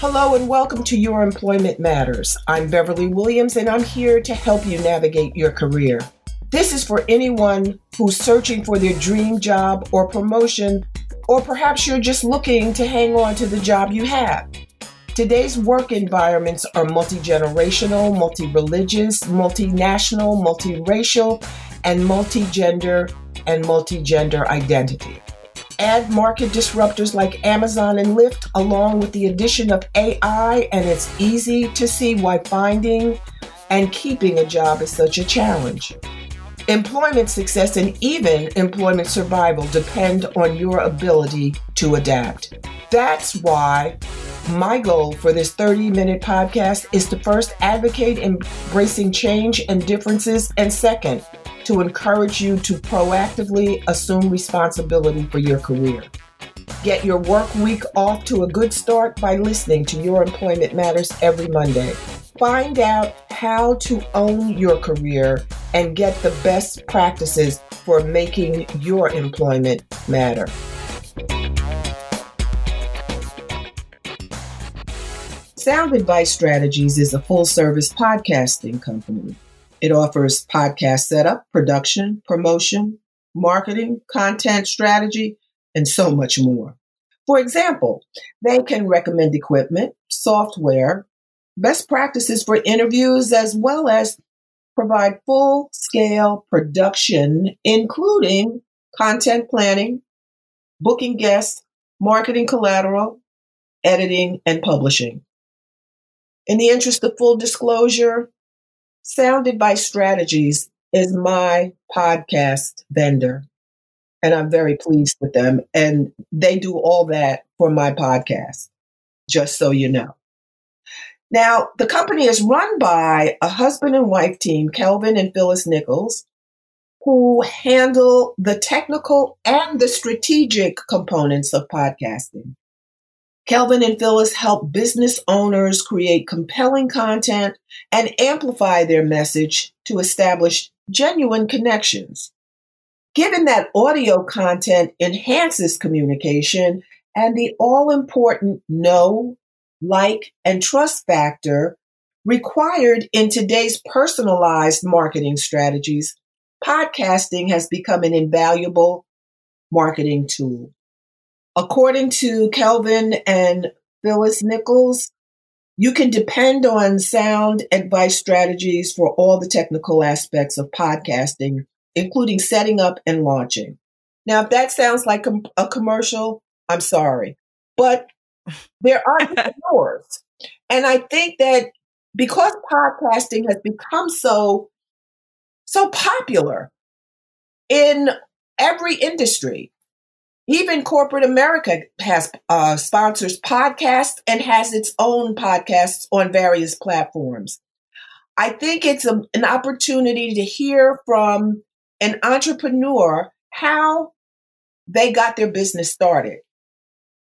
Hello and welcome to Your Employment Matters. I'm Beverly Williams and I'm here to help you navigate your career. This is for anyone who's searching for their dream job or promotion, or perhaps you're just looking to hang on to the job you have. Today's work environments are multi generational, multi religious, multinational, multiracial, and multi gender and multi gender identity. Add market disruptors like Amazon and Lyft, along with the addition of AI, and it's easy to see why finding and keeping a job is such a challenge. Employment success and even employment survival depend on your ability to adapt. That's why my goal for this 30 minute podcast is to first advocate embracing change and differences, and second, to encourage you to proactively assume responsibility for your career. Get your work week off to a good start by listening to Your Employment Matters every Monday. Find out how to own your career and get the best practices for making your employment matter. Sound Advice Strategies is a full service podcasting company. It offers podcast setup, production, promotion, marketing, content strategy, and so much more. For example, they can recommend equipment, software, best practices for interviews, as well as provide full scale production, including content planning, booking guests, marketing collateral, editing, and publishing. In the interest of full disclosure, Sound Advice Strategies is my podcast vendor, and I'm very pleased with them. And they do all that for my podcast, just so you know. Now, the company is run by a husband and wife team, Kelvin and Phyllis Nichols, who handle the technical and the strategic components of podcasting. Kelvin and Phyllis help business owners create compelling content and amplify their message to establish genuine connections. Given that audio content enhances communication and the all important know, like, and trust factor required in today's personalized marketing strategies, podcasting has become an invaluable marketing tool. According to Kelvin and Phyllis Nichols, you can depend on sound advice strategies for all the technical aspects of podcasting, including setting up and launching. Now, if that sounds like a commercial, I'm sorry. But there are entrepreneurs. and I think that because podcasting has become so so popular in every industry, even corporate America has uh, sponsors podcasts and has its own podcasts on various platforms. I think it's a, an opportunity to hear from an entrepreneur how they got their business started.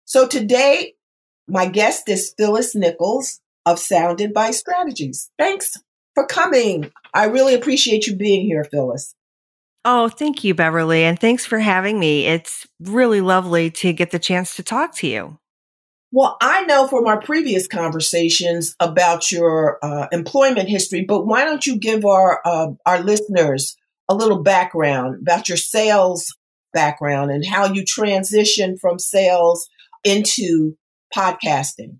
So today, my guest is Phyllis Nichols of Sound Advice Strategies. Thanks for coming. I really appreciate you being here, Phyllis. Oh, thank you, Beverly. And thanks for having me. It's really lovely to get the chance to talk to you. Well, I know from our previous conversations about your uh, employment history, but why don't you give our uh, our listeners a little background about your sales background and how you transitioned from sales into podcasting?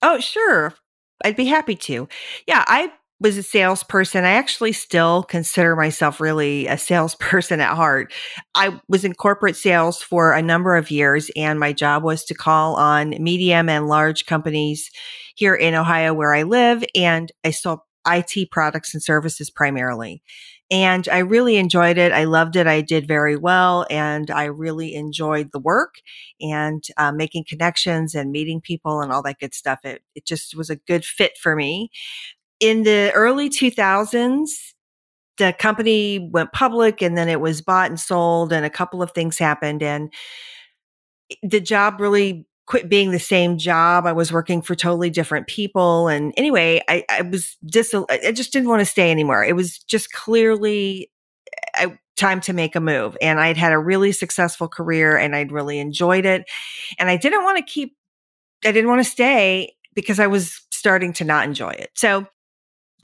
Oh, sure. I'd be happy to. Yeah, I was a salesperson. I actually still consider myself really a salesperson at heart. I was in corporate sales for a number of years, and my job was to call on medium and large companies here in Ohio where I live. And I sold IT products and services primarily. And I really enjoyed it. I loved it. I did very well. And I really enjoyed the work and uh, making connections and meeting people and all that good stuff. It, it just was a good fit for me in the early 2000s, the company went public and then it was bought and sold and a couple of things happened and the job really quit being the same job. I was working for totally different people. And anyway, I, I was just, I just didn't want to stay anymore. It was just clearly I, time to make a move. And I'd had a really successful career and I'd really enjoyed it. And I didn't want to keep I didn't want to stay because I was starting to not enjoy it. So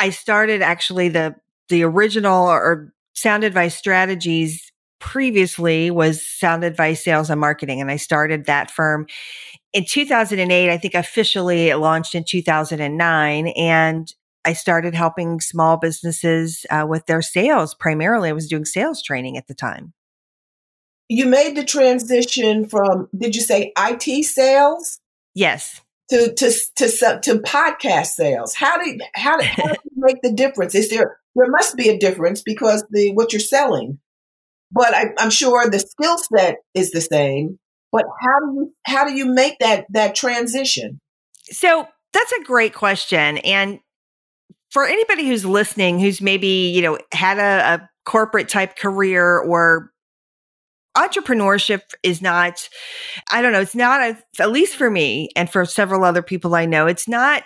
I started actually the the original or sound advice strategies previously was sound advice sales and marketing and I started that firm in 2008 I think officially it launched in 2009 and I started helping small businesses uh, with their sales. Primarily I was doing sales training at the time. You made the transition from did you say IT sales? Yes to to to to podcast sales. How did how did, how you make the difference? Is there there must be a difference because the what you're selling, but I, I'm sure the skill set is the same. But how do you how do you make that that transition? So that's a great question, and for anybody who's listening, who's maybe you know had a, a corporate type career or entrepreneurship is not, I don't know, it's not, a, at least for me and for several other people I know, it's not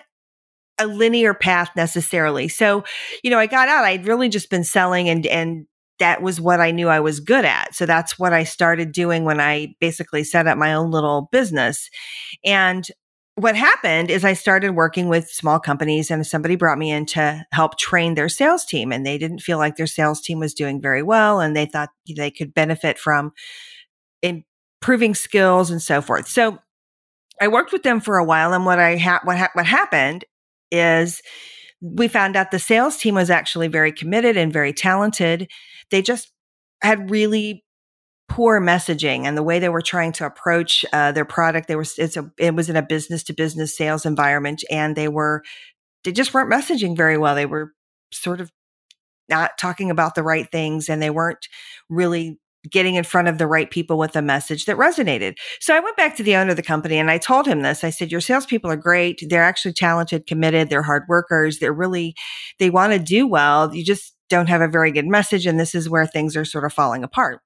a linear path necessarily. So, you know, I got out, I'd really just been selling and, and, that was what I knew I was good at. So that's what I started doing when I basically set up my own little business. And what happened is I started working with small companies and somebody brought me in to help train their sales team and they didn't feel like their sales team was doing very well and they thought they could benefit from improving skills and so forth. So I worked with them for a while and what I ha- what ha- what happened is we found out the sales team was actually very committed and very talented. They just had really poor messaging and the way they were trying to approach uh, their product. They were a it was in a business to business sales environment, and they were they just weren't messaging very well. They were sort of not talking about the right things, and they weren't really getting in front of the right people with a message that resonated. So I went back to the owner of the company and I told him this. I said, Your salespeople are great. They're actually talented, committed, they're hard workers. They're really, they want to do well. You just don't have a very good message. And this is where things are sort of falling apart.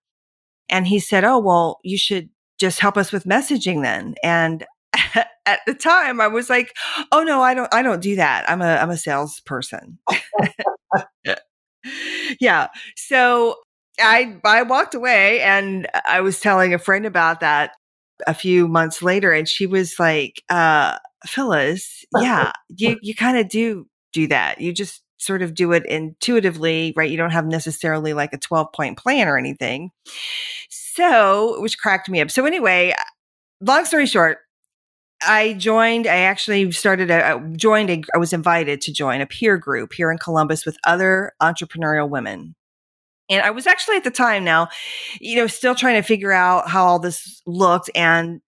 And he said, Oh, well, you should just help us with messaging then. And at the time I was like, Oh no, I don't, I don't do that. I'm a, I'm a salesperson. yeah. So I, I walked away and I was telling a friend about that a few months later and she was like, uh, Phyllis, yeah, you, you kind of do do that. You just sort of do it intuitively, right? You don't have necessarily like a 12 point plan or anything. So, which cracked me up. So, anyway, long story short, I joined, I actually started a, joined, a, I was invited to join a peer group here in Columbus with other entrepreneurial women. And I was actually at the time now, you know, still trying to figure out how all this looked. And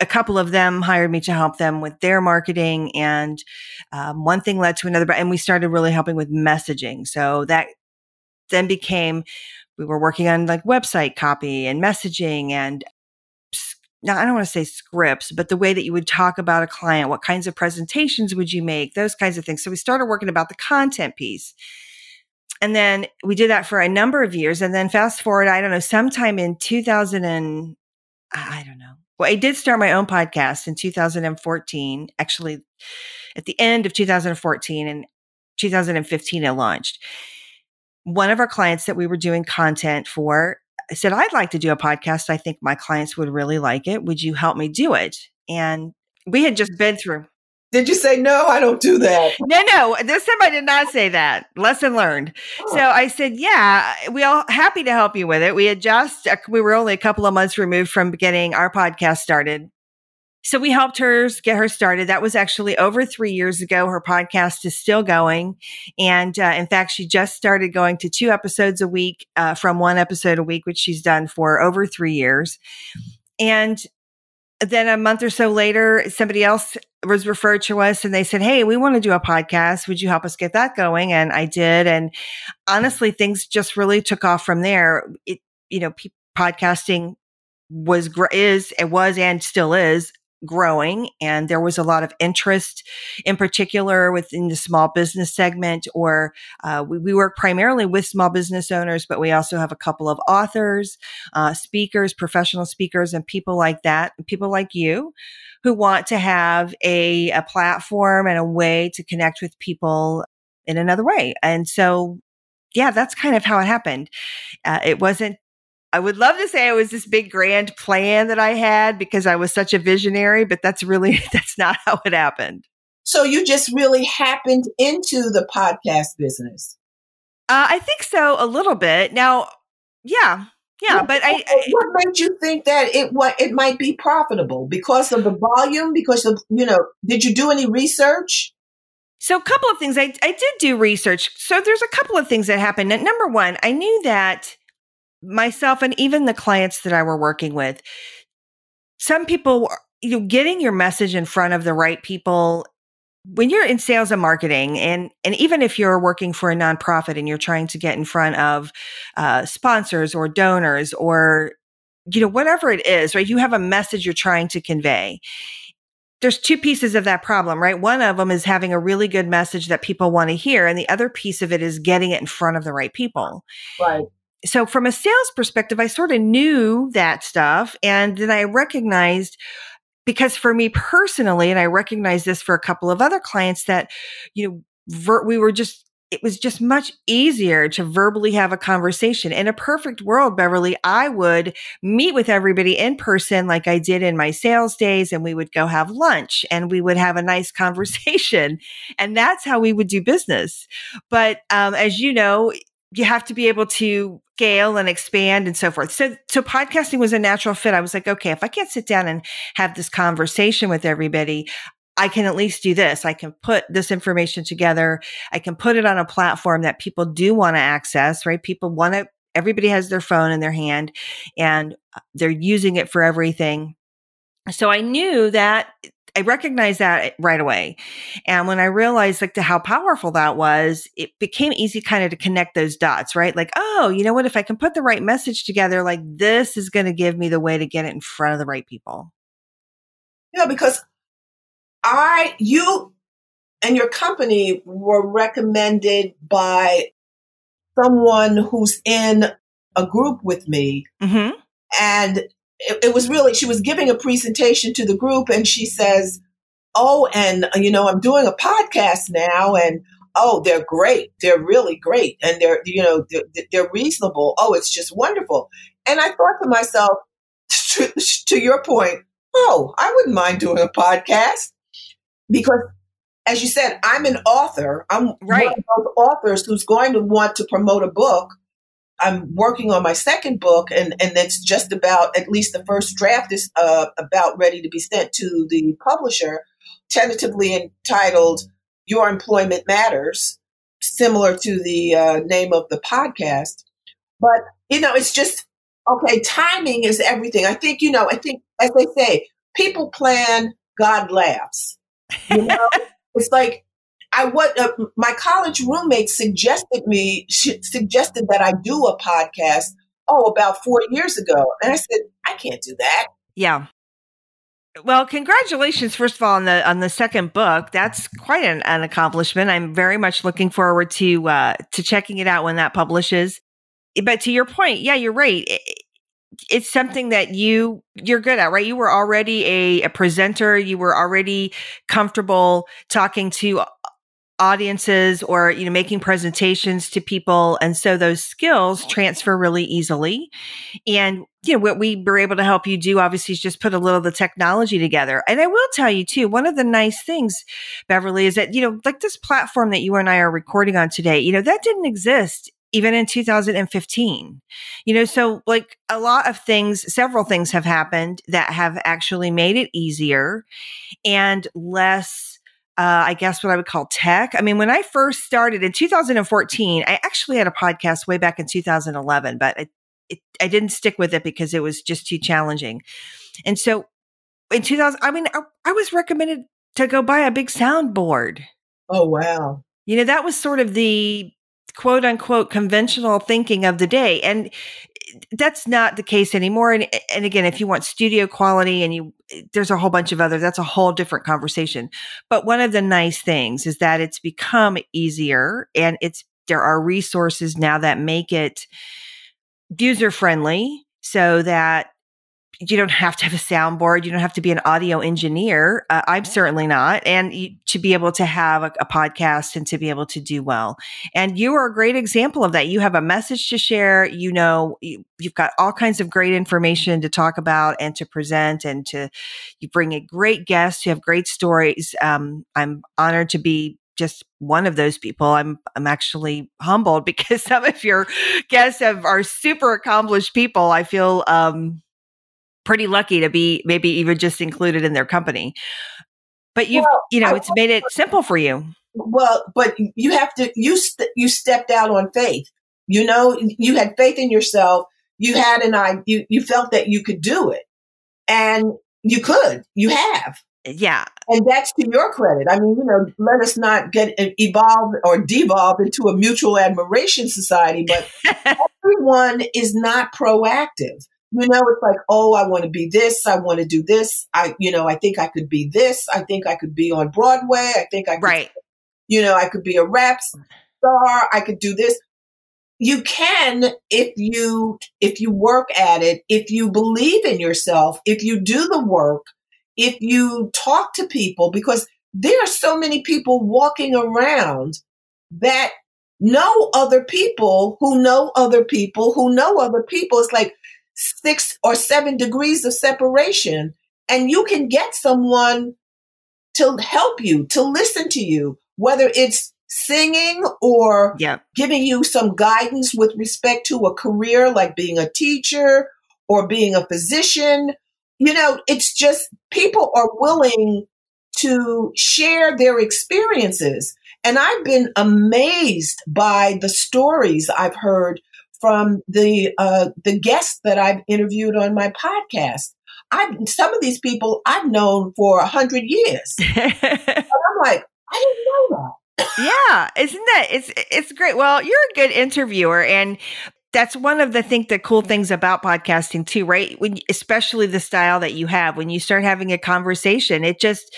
a couple of them hired me to help them with their marketing and um, one thing led to another and we started really helping with messaging so that then became we were working on like website copy and messaging and now I don't want to say scripts, but the way that you would talk about a client, what kinds of presentations would you make, those kinds of things. So we started working about the content piece. And then we did that for a number of years. And then fast forward, I don't know, sometime in 2000 and I don't know, well, I did start my own podcast in 2014, actually at the end of 2014 and 2015 it launched. One of our clients that we were doing content for said, I'd like to do a podcast. I think my clients would really like it. Would you help me do it? And we had just been through did you say no? I don't do that. No, no. This time I did not say that. Lesson learned. Oh. So I said, yeah, we all happy to help you with it. We had just uh, we were only a couple of months removed from getting our podcast started. So we helped her get her started. That was actually over three years ago. Her podcast is still going. And uh, in fact, she just started going to two episodes a week uh, from one episode a week, which she's done for over three years. And then a month or so later, somebody else was referred to us and they said, Hey, we want to do a podcast. Would you help us get that going? And I did. And honestly, things just really took off from there. It, you know, pe- podcasting was, is, it was, and still is growing and there was a lot of interest in particular within the small business segment or uh, we, we, work primarily with small business owners but we also have a couple of authors uh, speakers professional speakers and people like that people like you who want to have a, a platform and a way to connect with people in another way. And so yeah that's kind of how it happened. Uh, it wasn't I would love to say it was this big grand plan that I had because I was such a visionary, but that's really, that's not how it happened. So you just really happened into the podcast business? Uh, I think so, a little bit. Now, yeah, yeah, what, but I, I, what made you think that it what it might be profitable because of the volume? Because of you know, did you do any research? So, a couple of things. I, I did do research. So, there's a couple of things that happened. Number one, I knew that myself and even the clients that I were working with, some people, you know, getting your message in front of the right people when you're in sales and marketing and and even if you're working for a nonprofit and you're trying to get in front of uh, sponsors or donors or you know whatever it is right you have a message you're trying to convey there's two pieces of that problem right? One of them is having a really good message that people want to hear and the other piece of it is getting it in front of the right people. Right so from a sales perspective i sort of knew that stuff and then i recognized because for me personally, and I recognize this for a couple of other clients that, you know, ver- we were just, it was just much easier to verbally have a conversation. In a perfect world, Beverly, I would meet with everybody in person like I did in my sales days, and we would go have lunch and we would have a nice conversation. And that's how we would do business. But um, as you know, you have to be able to scale and expand and so forth. So, so podcasting was a natural fit. I was like, okay, if I can't sit down and have this conversation with everybody, I can at least do this. I can put this information together. I can put it on a platform that people do want to access, right? People want to, everybody has their phone in their hand and they're using it for everything. So I knew that I recognized that right away. And when I realized like the, how powerful that was, it became easy kind of to connect those dots, right? Like, oh, you know what? If I can put the right message together, like this is going to give me the way to get it in front of the right people. Yeah, because I, you and your company were recommended by someone who's in a group with me. Mm-hmm. And it, it was really, she was giving a presentation to the group and she says, Oh, and uh, you know, I'm doing a podcast now and oh, they're great. They're really great. And they're, you know, they're, they're reasonable. Oh, it's just wonderful. And I thought to myself, to, to your point, oh, I wouldn't mind doing a podcast because as you said, I'm an author. I'm right. one of those authors who's going to want to promote a book I'm working on my second book, and and it's just about at least the first draft is uh, about ready to be sent to the publisher, tentatively entitled "Your Employment Matters," similar to the uh, name of the podcast. But you know, it's just okay. Timing is everything. I think you know. I think as they say, people plan, God laughs. You know, it's like I what uh, my college roommate suggested me suggested that I do a podcast. Oh, about four years ago, and I said I can't do that. Yeah. Well, congratulations first of all on the on the second book. That's quite an, an accomplishment. I'm very much looking forward to uh, to checking it out when that publishes. But to your point, yeah, you're right. It, it's something that you you're good at right you were already a, a presenter you were already comfortable talking to audiences or you know making presentations to people. And so those skills transfer really easily. And you know what we were able to help you do obviously is just put a little of the technology together. And i will tell you too one of the nice things beverly is that you know like this platform that you and i are recording on today you know that didn't exist even in 2015 you know so like a lot of things several things have happened that have actually made it easier and less uh, I guess what I would call tech. I mean, when I first started in 2014, I actually had a podcast way back in 2011, but it, it, I didn't stick with it because it was just too challenging. And so in 2000, I mean, I, I was recommended to go buy a big soundboard. Oh, wow. You know, that was sort of the quote unquote conventional thinking of the day. And that's not the case anymore. And, and again, if you want studio quality and you, there's a whole bunch of other, that's a whole different conversation. But one of the nice things is that it's become easier and it's, there are resources now that make it user friendly so that you don't have to have a soundboard. You don't have to be an audio engineer. Uh, I'm certainly not. And you, to be able to have a, a, podcast and to be able to do well. And you are a great example of that. You have a message to share. You know, you, you've got all kinds of great information to talk about and to present and to, you bring a great guest. You have great stories. Um, I'm honored to be just one of those people. I'm I'm actually humbled because some of your guests have are super accomplished people. I feel um pretty lucky to be maybe even just included in their company. But you well, you know, I, it's made it simple for you. Well, but you have to you st- you stepped out on faith. You know, you had faith in yourself. You had an I you you felt that you could do it. And you could. You have. Yeah. And that's to your credit. I mean, you know, let us not get evolved or devolve into a mutual admiration society, but everyone is not proactive you know, it's like, oh, I want to be this. I want to do this. I, you know, I think I could be this. I think I could be on Broadway. I think I could, right. you know, I could be a rap star. I could do this. You can if you if you work at it, if you believe in yourself, if you do the work, if you talk to people, because there are so many people walking around that know other people who know other people who know other people. It's like six or seven degrees of separation. And you can get someone to help you, to listen to you, whether it's singing or giving you some guidance with respect to a career like being a teacher or being a physician. You know, it's just people are willing to share their experiences. And I've been amazed by the stories I've heard from the uh, the guests that I've interviewed on my podcast. I some of these people I've known for a hundred years. and I'm like, I didn't know that. yeah, isn't that it's it's great. Well, you're a good interviewer, and that's one of the think the cool things about podcasting too, right? When especially the style that you have, when you start having a conversation, it just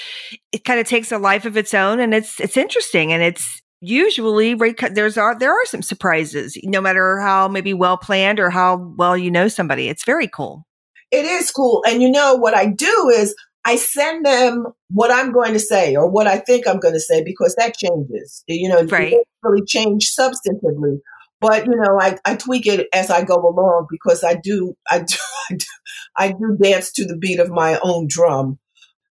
it kind of takes a life of its own, and it's it's interesting, and it's usually there's are there are some surprises no matter how maybe well planned or how well you know somebody it's very cool. It is cool and you know what i do is i send them what i'm going to say or what i think i'm going to say because that changes you know right. it really change substantively. But you know I, I tweak it as i go along because i do i do i do, I do dance to the beat of my own drum.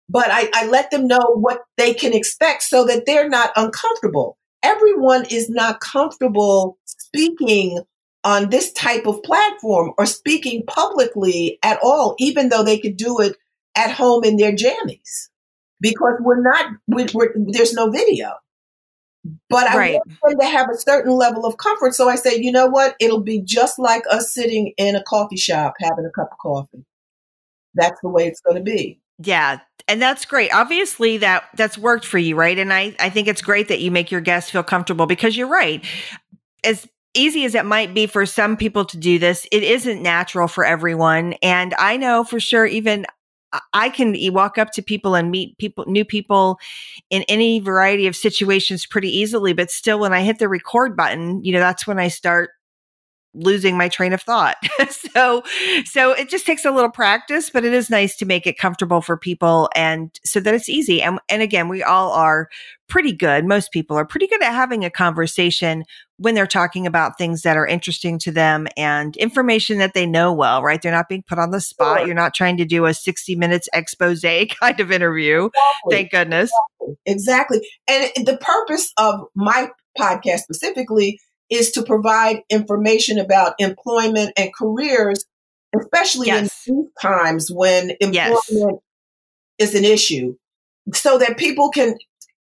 But I, I let them know what they can expect so that they're not uncomfortable everyone is not comfortable speaking on this type of platform or speaking publicly at all, even though they could do it at home in their jammies because we're not, we, are there's no video. But I right. want them to have a certain level of comfort. So I say, you know what? It'll be just like us sitting in a coffee shop having a cup of coffee. That's the way it's going to be. Yeah, and that's great. Obviously that that's worked for you, right? And I I think it's great that you make your guests feel comfortable because you're right. As easy as it might be for some people to do this, it isn't natural for everyone. And I know for sure even I can walk up to people and meet people, new people in any variety of situations pretty easily. But still, when I hit the record button, you know, that's when I start losing my train of thought. so, so it just takes a little practice, but it is nice to make it comfortable for people and so that it's easy. And, and again, we all are pretty good. Most people are pretty good at having a conversation when they're talking about things that are interesting to them and information that they know well, right? They're not being put on the spot. Sure. You're not trying to do a 60 minutes expose kind of interview. Exactly. Thank goodness. Exactly. exactly. And the purpose of my podcast specifically is to provide information about employment and careers, especially yes. in these times when employment yes. is an issue, so that people can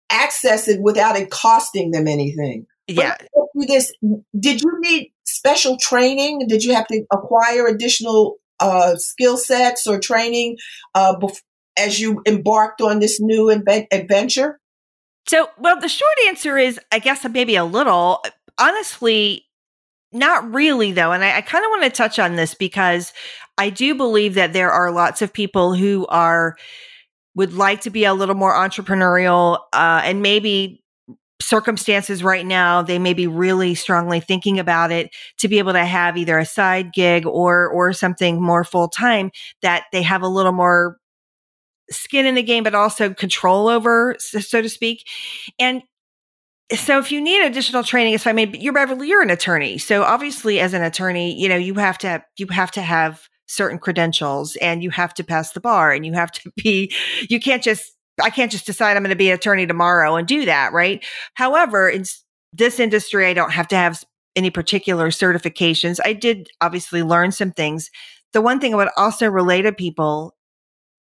access it without it costing them anything. Yeah. This did you need special training? Did you have to acquire additional uh, skill sets or training uh, bef- as you embarked on this new inve- adventure? So, well, the short answer is, I guess maybe a little honestly, not really, though. And I, I kind of want to touch on this because I do believe that there are lots of people who are would like to be a little more entrepreneurial uh, and maybe circumstances right now, they may be really strongly thinking about it to be able to have either a side gig or or something more full time that they have a little more skin in the game, but also control over, so to speak. And so if you need additional training, if I may, you're Beverly, you're an attorney. So obviously as an attorney, you know, you have to, you have to have certain credentials and you have to pass the bar and you have to be, you can't just, I can't just decide I'm going to be an attorney tomorrow and do that. Right. However, in this industry, I don't have to have any particular certifications. I did obviously learn some things. The one thing I would also relate to people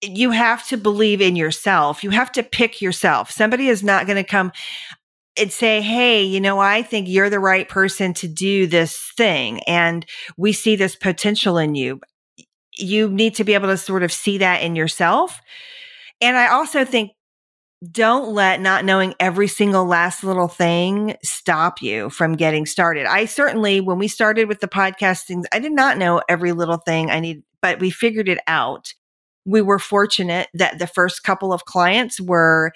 you have to believe in yourself. You have to pick yourself. Somebody is not going to come and say, Hey, you know, I think you're the right person to do this thing. And we see this potential in you. You need to be able to sort of see that in yourself. And I also think don't let not knowing every single last little thing stop you from getting started. I certainly, when we started with the podcasting, I did not know every little thing I need, but we figured it out. We were fortunate that the first couple of clients were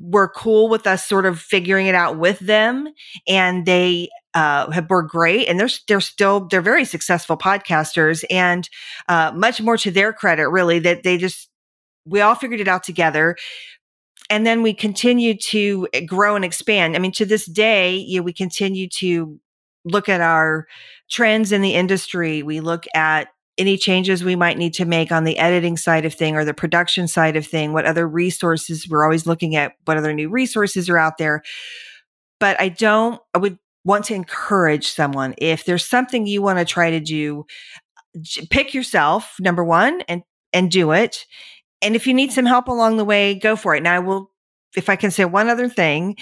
were cool with us sort of figuring it out with them and they uh, have, were great and they're, they're still, they're very successful podcasters and, uh, much more to their credit, really, that they just, we all figured it out together. And then we continue to grow and expand. I mean, to this day, you know, we continue to look at our trends in the industry. We look at any changes we might need to make on the editing side of thing or the production side of thing, what other resources we're always looking at, what other new resources are out there. But I don't, I would want to encourage someone if there's something you want to try to do, pick yourself, number one, and, and do it. And if you need some help along the way, go for it. Now I will, if I can say one other thing,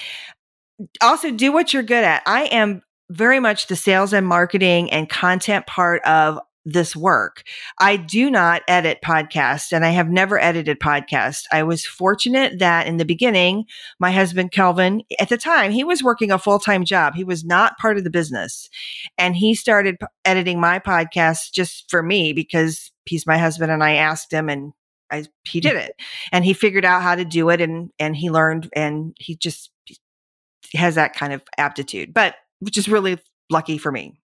also do what you're good at. I am very much the sales and marketing and content part of this work. I do not edit podcasts and I have never edited podcasts. I was fortunate that in the beginning, my husband Kelvin, at the time, he was working a full time job. He was not part of the business. And he started p- editing my podcast just for me because he's my husband and I asked him and I, he did it and he figured out how to do it and, and he learned and he just has that kind of aptitude, but which is really lucky for me.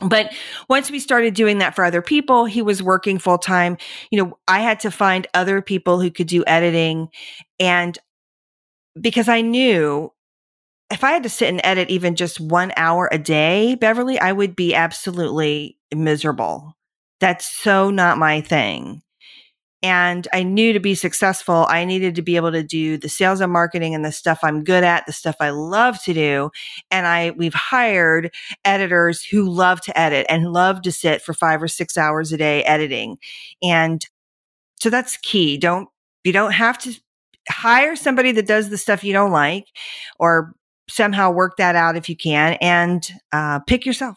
But once we started doing that for other people, he was working full time. You know, I had to find other people who could do editing. And because I knew if I had to sit and edit even just one hour a day, Beverly, I would be absolutely miserable. That's so not my thing. And I knew to be successful, I needed to be able to do the sales and marketing and the stuff I'm good at, the stuff I love to do. And I, we've hired editors who love to edit and love to sit for five or six hours a day editing. And so that's key. Don't, you don't have to hire somebody that does the stuff you don't like or somehow work that out if you can and uh, pick yourself.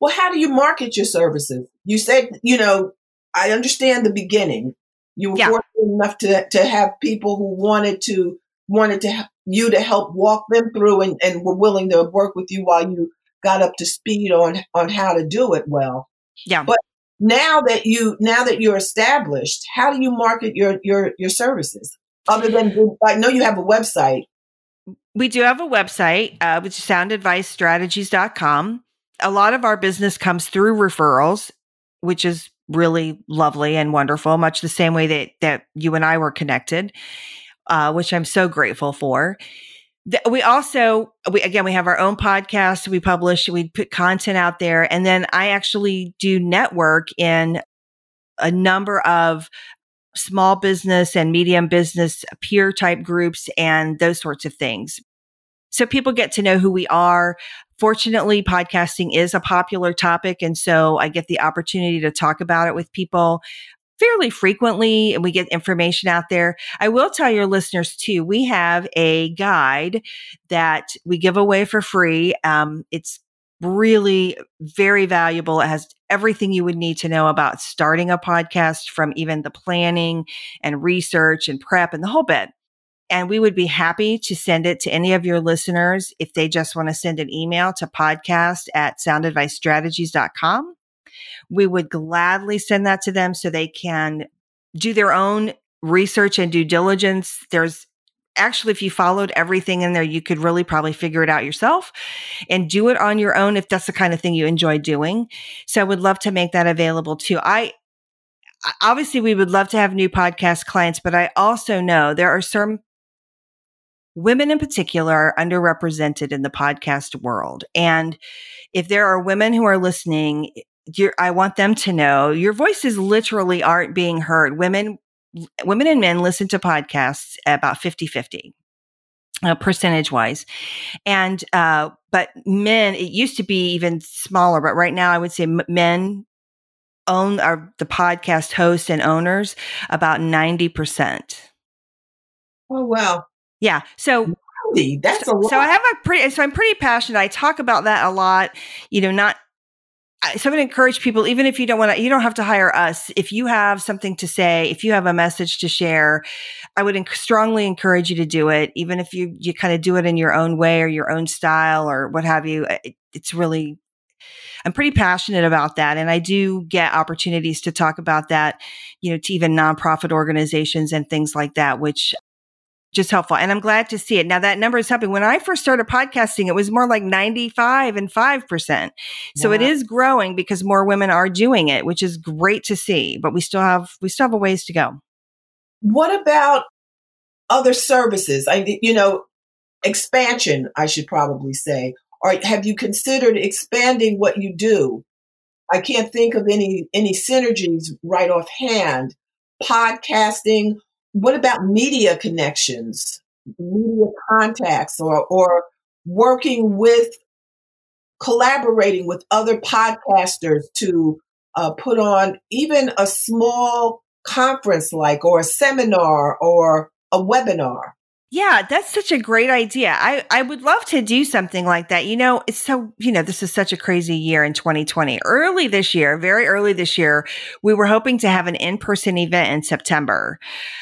Well, how do you market your services? You said, you know, I understand the beginning. You were yeah. fortunate enough to to have people who wanted to wanted to you to help walk them through and, and were willing to work with you while you got up to speed on on how to do it well. Yeah. But now that you now that you're established, how do you market your your your services? Other than I know you have a website. We do have a website, uh, which is soundadvicestrategies.com. A lot of our business comes through referrals, which is really lovely and wonderful, much the same way that, that you and I were connected, uh, which I'm so grateful for. We also, we, again, we have our own podcast. We publish, we put content out there. And then I actually do network in a number of small business and medium business peer type groups and those sorts of things. So people get to know who we are. Fortunately, podcasting is a popular topic. And so I get the opportunity to talk about it with people fairly frequently and we get information out there. I will tell your listeners too, we have a guide that we give away for free. Um, it's really very valuable. It has everything you would need to know about starting a podcast from even the planning and research and prep and the whole bit. And we would be happy to send it to any of your listeners if they just want to send an email to podcast at soundadvicestrategies.com. We would gladly send that to them so they can do their own research and due diligence. There's actually, if you followed everything in there, you could really probably figure it out yourself and do it on your own if that's the kind of thing you enjoy doing. So I would love to make that available too. I, obviously we would love to have new podcast clients, but I also know there are some women in particular are underrepresented in the podcast world. And if there are women who are listening, I want them to know your voices literally aren't being heard. Women, women and men listen to podcasts about 50 50. Uh, percentage wise and uh, but men it used to be even smaller but right now i would say m- men own are the podcast hosts and owners about 90% oh wow yeah so that's a lot. so i have a pretty so i'm pretty passionate i talk about that a lot you know not so I'm going to encourage people, even if you don't want to, you don't have to hire us. If you have something to say, if you have a message to share, I would enc- strongly encourage you to do it. Even if you, you kind of do it in your own way or your own style or what have you. It, it's really, I'm pretty passionate about that. And I do get opportunities to talk about that, you know, to even nonprofit organizations and things like that, which just helpful. And I'm glad to see it. Now that number is helping. When I first started podcasting, it was more like 95 and 5%. So it is growing because more women are doing it, which is great to see, but we still have, we still have a ways to go. What about other services? I, you know, expansion, I should probably say. Or have you considered expanding what you do? I can't think of any, any synergies right offhand. Podcasting what about media connections, media contacts, or, or working with, collaborating with other podcasters to uh, put on even a small conference like, or a seminar or a webinar? Yeah, that's such a great idea. I, I would love to do something like that. You know, it's so, you know, this is such a crazy year in 2020. Early this year, very early this year, we were hoping to have an in-person event in September.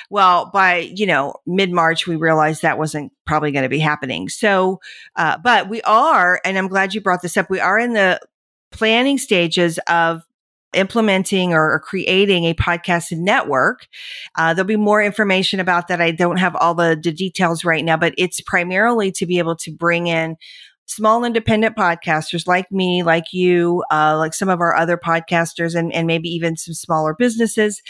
Well, by, you know, mid-March, we realized that wasn't probably going to be happening. So, uh, but we are, and I'm glad you brought this up. We are in the planning stages of implementing or, creating a podcast network. Uh, there'll be more information about that. I don't have all the, the details right now, but it's primarily to be able to bring in small independent podcasters like me, like you, uh, like some of our other podcasters and, and maybe even some smaller businesses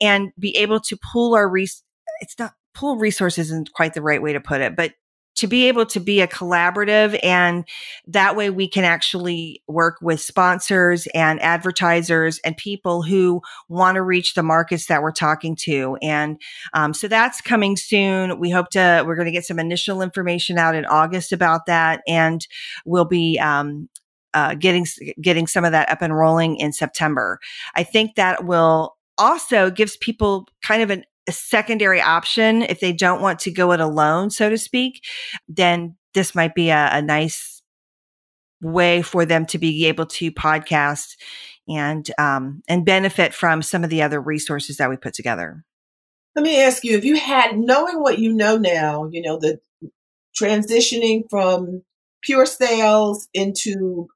and be able to pool our res- it's not pool resources isn't quite the right way to put it, but to be able to be a collaborative and that way we can actually work with sponsors and advertisers and people who want to reach the markets that we're talking to. And um, so that's coming soon. We hope to we're going to get some initial information out in august about that and we'll be um, uh, getting getting some of that up and rolling in september. I think that will also gives people kind of an a secondary option if they don't want to go it alone, so to speak, then this might be a, a nice way for them to be able to podcast and um, and benefit from some of the other resources that we put together. Let me ask you: If you had knowing what you know now, you know the transitioning from pure sales into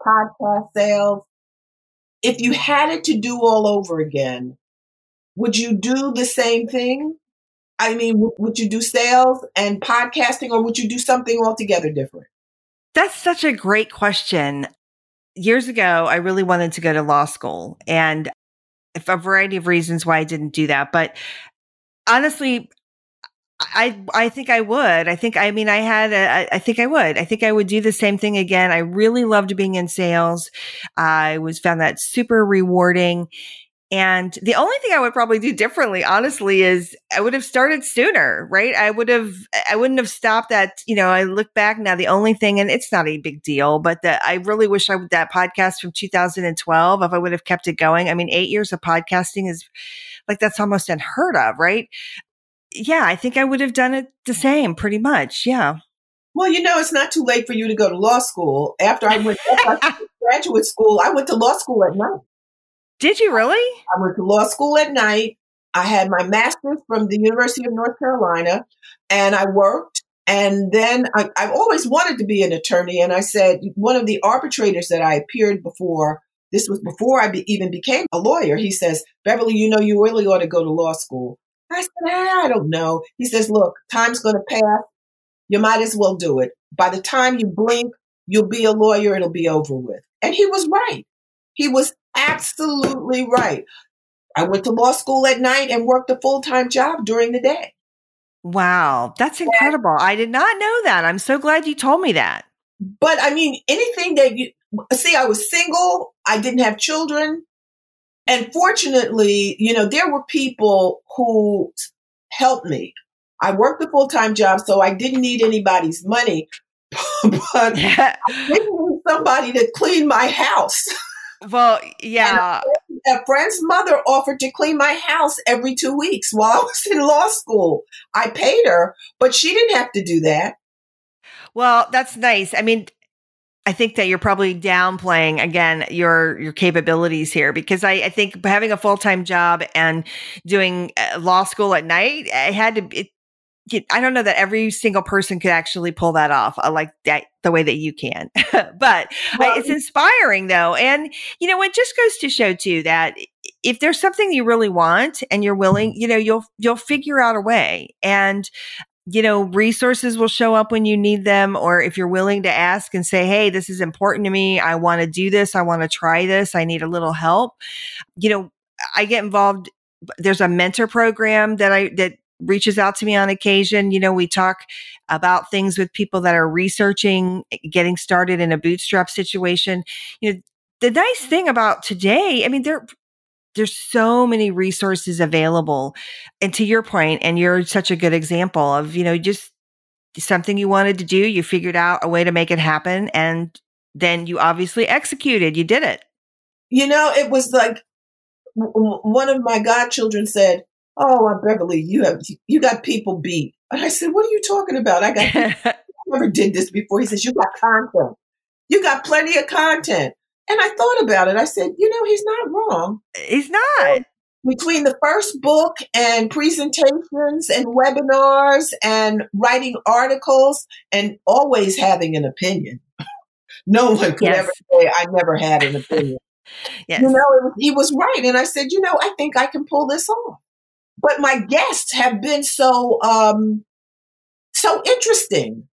podcast sales. If you had it to do all over again, would you do the same thing? I mean, would you do sales and podcasting or would you do something altogether different? That's such a great question. Years ago, I really wanted to go to law school and a variety of reasons why I didn't do that. But honestly, I I think I would. I think I mean I had a, I think I would. I think I would do the same thing again. I really loved being in sales. I was found that super rewarding and the only thing I would probably do differently, honestly, is I would have started sooner, right? I would have, I wouldn't have stopped that. You know, I look back now, the only thing, and it's not a big deal, but that I really wish I would, that podcast from 2012, if I would have kept it going. I mean, eight years of podcasting is like, that's almost unheard of, right? Yeah, I think I would have done it the same pretty much. Yeah. Well, you know, it's not too late for you to go to law school. After I went to graduate school, I went to law school at night. Did you really? I went to law school at night. I had my master's from the University of North Carolina and I worked. And then I, have always wanted to be an attorney. And I said, one of the arbitrators that I appeared before, this was before I be, even became a lawyer, he says, Beverly, you know, you really ought to go to law school. I said, ah, I don't know. He says, look, time's going to pass. You might as well do it. By the time you blink, you'll be a lawyer. It'll be over with. And he was right. He was absolutely right. I went to law school at night and worked a full time job during the day. Wow, that's incredible. I did not know that. I'm so glad you told me that. But I mean, anything that you see, I was single, I didn't have children. And fortunately, you know, there were people who helped me. I worked a full time job, so I didn't need anybody's money, but I didn't need somebody to clean my house. Well, yeah. a friend's mother offered to clean my house every two weeks while I was in law school. I paid her, but she didn't have to do that. Well, that's nice. I mean, I think that you're probably downplaying again your your capabilities here because I, I think having a full time job and doing uh, law school at night, I had to. It, I don't know that every single person could actually pull that off uh, like that the way that you can, but well, it's inspiring though, and you know it just goes to show too that if there's something you really want and you're willing, you know you'll you'll figure out a way, and you know, resources will show up when you need them. Or if you're willing to ask and say, Hey, this is important to me. I want to do this. I want to try this. I need a little help. You know, I get involved. There's a mentor program that I, that reaches out to me on occasion. You know, we talk about things with people that are researching, getting started in a bootstrap situation. You know, the nice thing about today, I mean, there there's so many resources available. And to your point, and you're such a good example of, you know, just something you wanted to do, you figured out a way to make it happen, and then you obviously executed. You did it. You know, it was like one of my godchildren said, "Oh, Aunt Beverly, you have you got people beat." And I said, "What are you talking about? I got I never did this before." He says, "You got content. You got plenty of content." And I thought about it. I said, you know, he's not wrong. He's not. Between the first book and presentations and webinars and writing articles and always having an opinion. no one could yes. ever say, I never had an opinion. yes. You know, he was right. And I said, you know, I think I can pull this off. But my guests have been so, um, so interesting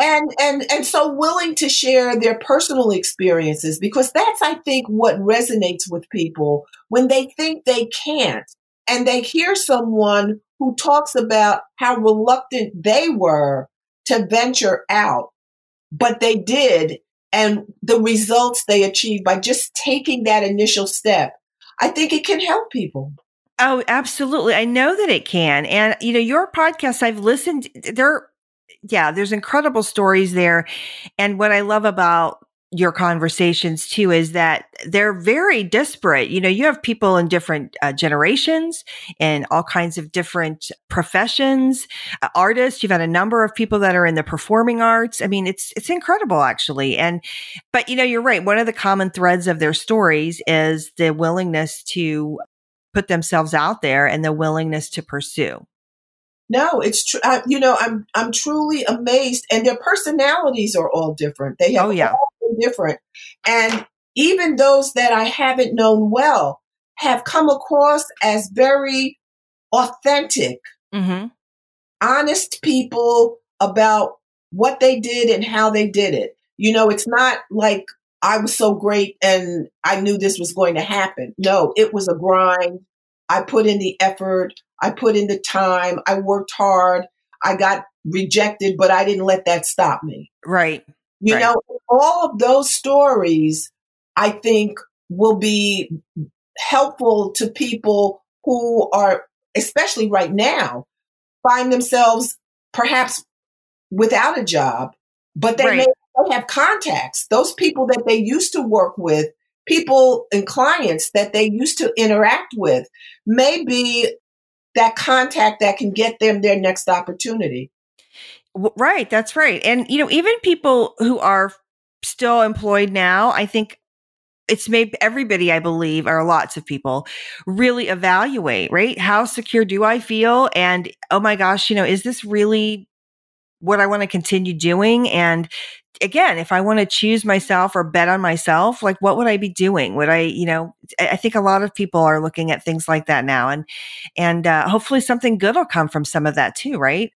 and and and so willing to share their personal experiences because that's i think what resonates with people when they think they can't and they hear someone who talks about how reluctant they were to venture out but they did and the results they achieved by just taking that initial step i think it can help people Oh, absolutely. I know that it can. And, you know, your podcast, I've listened, there yeah, there's incredible stories there. And what I love about your conversations too is that they're very disparate. You know, you have people in different uh, generations and all kinds of different professions, uh, artists. You've had a number of people that are in the performing arts. I mean, it's it's incredible actually. And but you know, you're right. One of the common threads of their stories is the willingness to put themselves out there and the willingness to pursue. No, it's true. You know, I'm I'm truly amazed, and their personalities are all different. They have oh, yeah. all been different, and even those that I haven't known well have come across as very authentic, mm-hmm. honest people about what they did and how they did it. You know, it's not like I was so great and I knew this was going to happen. No, it was a grind. I put in the effort. I put in the time. I worked hard. I got rejected, but I didn't let that stop me. Right. You right. know, all of those stories, I think, will be helpful to people who are, especially right now, find themselves perhaps without a job, but they right. May have contacts. Those people that they used to work with people and clients that they used to interact with may be that contact that can get them their next opportunity. Right, that's right. And you know, even people who are still employed now, I think it's made everybody, I believe, or lots of people really evaluate, right? How secure do I feel? And oh my gosh, you know, is this really what I want to continue doing? And again, if I want to choose myself or bet on myself, like what would I be doing? Would I, you know, I think a lot of people are looking at things like that now and, and, uh, hopefully something good will come from some of that too, right?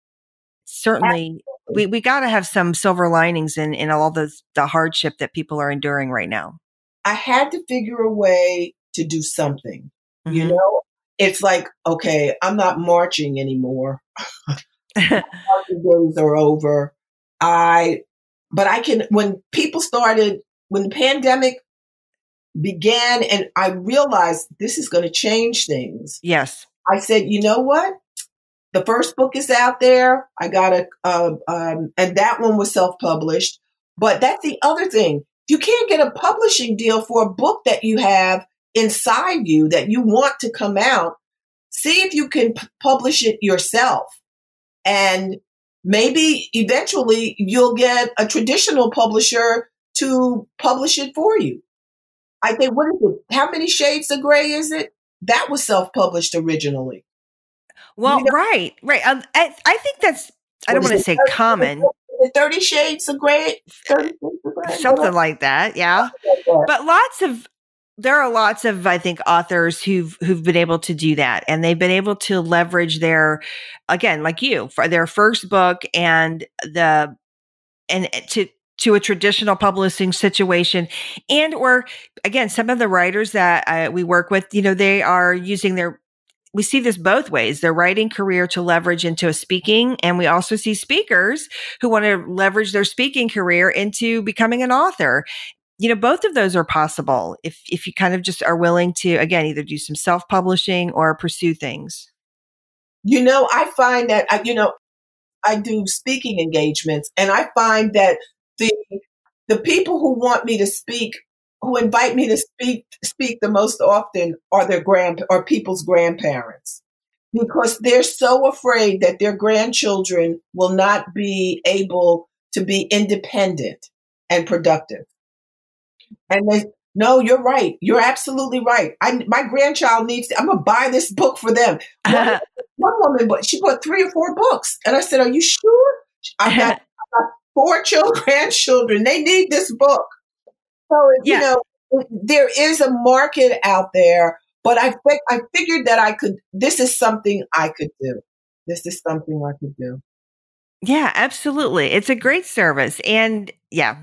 Certainly we, we got to have some silver linings in, in all the, the hardship that people are enduring right now. I had to figure a way to do something, mm-hmm. you know, it's like, okay, I'm not marching anymore. the days are over. I but I can, when people started, when the pandemic began and I realized this is going to change things. Yes. I said, you know what? The first book is out there. I got a, uh, um, and that one was self published. But that's the other thing. You can't get a publishing deal for a book that you have inside you that you want to come out. See if you can p- publish it yourself. And maybe eventually you'll get a traditional publisher to publish it for you. I think, what is it? How many shades of gray is it? That was self published originally. Well, you know? right, right. Um, I, I think that's, I don't want to say 30, common. 30 shades of gray, 30 shades of gray. Something like that, yeah. But lots of there are lots of i think authors who've who've been able to do that and they've been able to leverage their again like you for their first book and the and to to a traditional publishing situation and or again some of the writers that uh, we work with you know they are using their we see this both ways their writing career to leverage into a speaking and we also see speakers who want to leverage their speaking career into becoming an author you know both of those are possible if if you kind of just are willing to again either do some self-publishing or pursue things. You know i find that I, you know i do speaking engagements and i find that the the people who want me to speak who invite me to speak speak the most often are their grand or people's grandparents because they're so afraid that their grandchildren will not be able to be independent and productive and they, no, you're right. You're absolutely right. I, my grandchild needs, to, I'm going to buy this book for them. One, one woman, but she bought three or four books. And I said, Are you sure? I've got, I've got four children, grandchildren. They need this book. So, yeah. you know, there is a market out there, but I think I figured that I could, this is something I could do. This is something I could do. Yeah, absolutely. It's a great service. And yeah,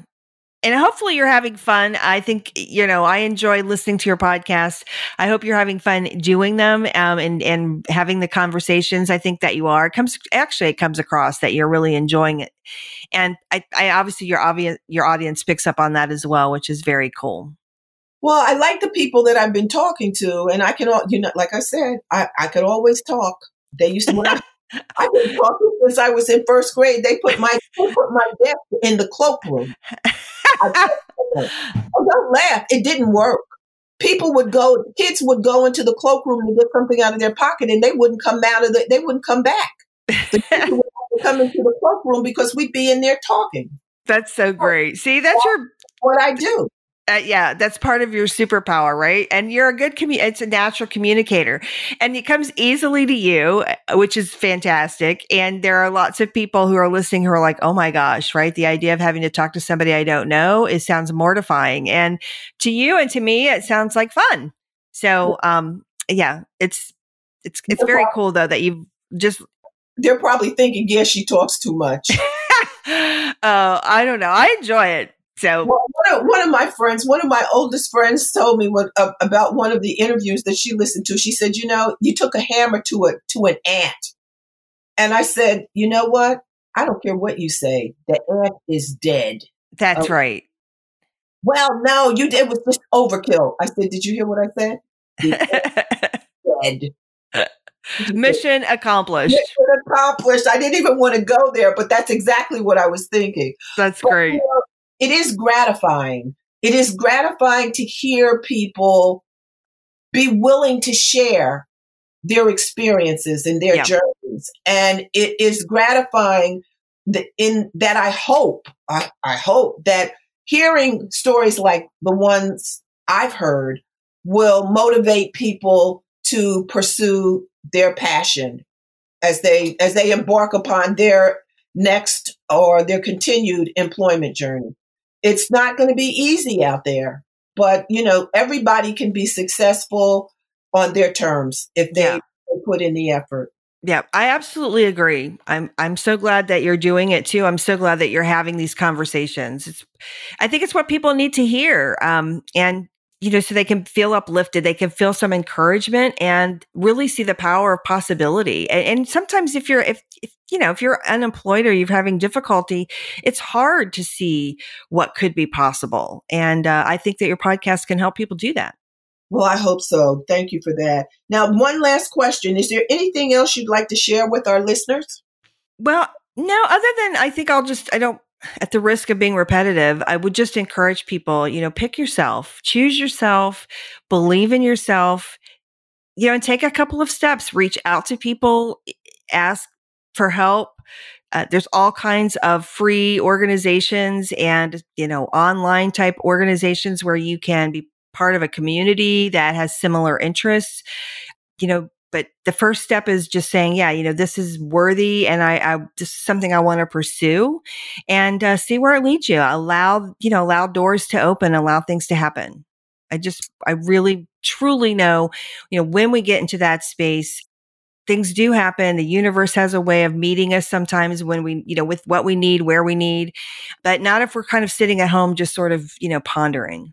and hopefully you're having fun. I think, you know, I enjoy listening to your podcast. I hope you're having fun doing them um, and, and having the conversations. I think that you are. It comes, actually, it comes across that you're really enjoying it. And I, I obviously your audience, your audience picks up on that as well, which is very cool. Well, I like the people that I've been talking to, and I can, all you know, like I said, I, I could always talk. They used to, I've been talking since I was in first grade. They put my, they put my desk in the cloakroom. oh, don't laugh. It didn't work. People would go, kids would go into the cloakroom to get something out of their pocket, and they wouldn't come out of the, they wouldn't come back. The kids would come into the cloakroom because we'd be in there talking. That's so great. See, that's your what I do. Uh, yeah, that's part of your superpower, right? And you're a good commu- it's a natural communicator. And it comes easily to you, uh, which is fantastic. And there are lots of people who are listening who are like, "Oh my gosh, right? The idea of having to talk to somebody I don't know, it sounds mortifying." And to you and to me, it sounds like fun. So, um yeah, it's it's it's very cool though that you've just they're probably thinking, "Yeah, she talks too much." oh, I don't know. I enjoy it. So well, one, of, one, of, my friends, one of my oldest friends, told me what, uh, about one of the interviews that she listened to. She said, "You know, you took a hammer to a to an ant," and I said, "You know what? I don't care what you say. The ant is dead." That's okay. right. Well, no, you did was just overkill. I said, "Did you hear what I said?" dead. Mission accomplished. Mission accomplished. I didn't even want to go there, but that's exactly what I was thinking. That's but, great. You know, it is gratifying. It is gratifying to hear people be willing to share their experiences and their yeah. journeys. And it is gratifying that in that I hope, I, I hope that hearing stories like the ones I've heard will motivate people to pursue their passion as they as they embark upon their next or their continued employment journey. It's not going to be easy out there, but you know, everybody can be successful on their terms if they yeah. put in the effort. Yeah, I absolutely agree. I'm I'm so glad that you're doing it too. I'm so glad that you're having these conversations. It's I think it's what people need to hear. Um, and you know, so they can feel uplifted, they can feel some encouragement and really see the power of possibility. And, and sometimes if you're, if, if, you know, if you're unemployed or you're having difficulty, it's hard to see what could be possible. And uh, I think that your podcast can help people do that. Well, I hope so. Thank you for that. Now, one last question. Is there anything else you'd like to share with our listeners? Well, no, other than I think I'll just, I don't, at the risk of being repetitive, I would just encourage people, you know, pick yourself, choose yourself, believe in yourself, you know, and take a couple of steps, reach out to people, ask for help. Uh, there's all kinds of free organizations and, you know, online type organizations where you can be part of a community that has similar interests. You know, but the first step is just saying, yeah, you know, this is worthy and I, I this is something I want to pursue and uh, see where it leads you. Allow, you know, allow doors to open, allow things to happen. I just, I really truly know, you know, when we get into that space, things do happen. The universe has a way of meeting us sometimes when we, you know, with what we need, where we need, but not if we're kind of sitting at home, just sort of, you know, pondering.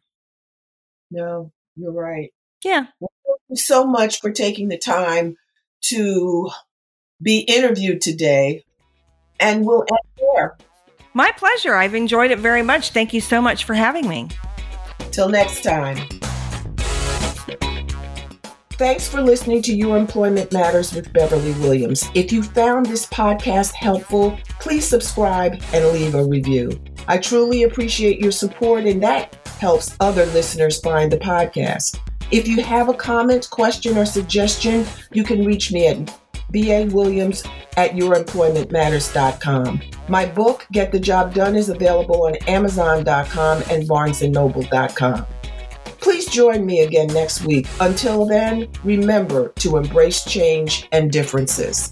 No, you're right. Yeah. Well, so much for taking the time to be interviewed today. And we'll end there. My pleasure. I've enjoyed it very much. Thank you so much for having me. Till next time. Thanks for listening to Your Employment Matters with Beverly Williams. If you found this podcast helpful, please subscribe and leave a review. I truly appreciate your support, and that helps other listeners find the podcast. If you have a comment, question, or suggestion, you can reach me at ba.williams at youremploymentmatters.com. My book, Get the Job Done, is available on amazon.com and barnesandnoble.com. Please join me again next week. Until then, remember to embrace change and differences.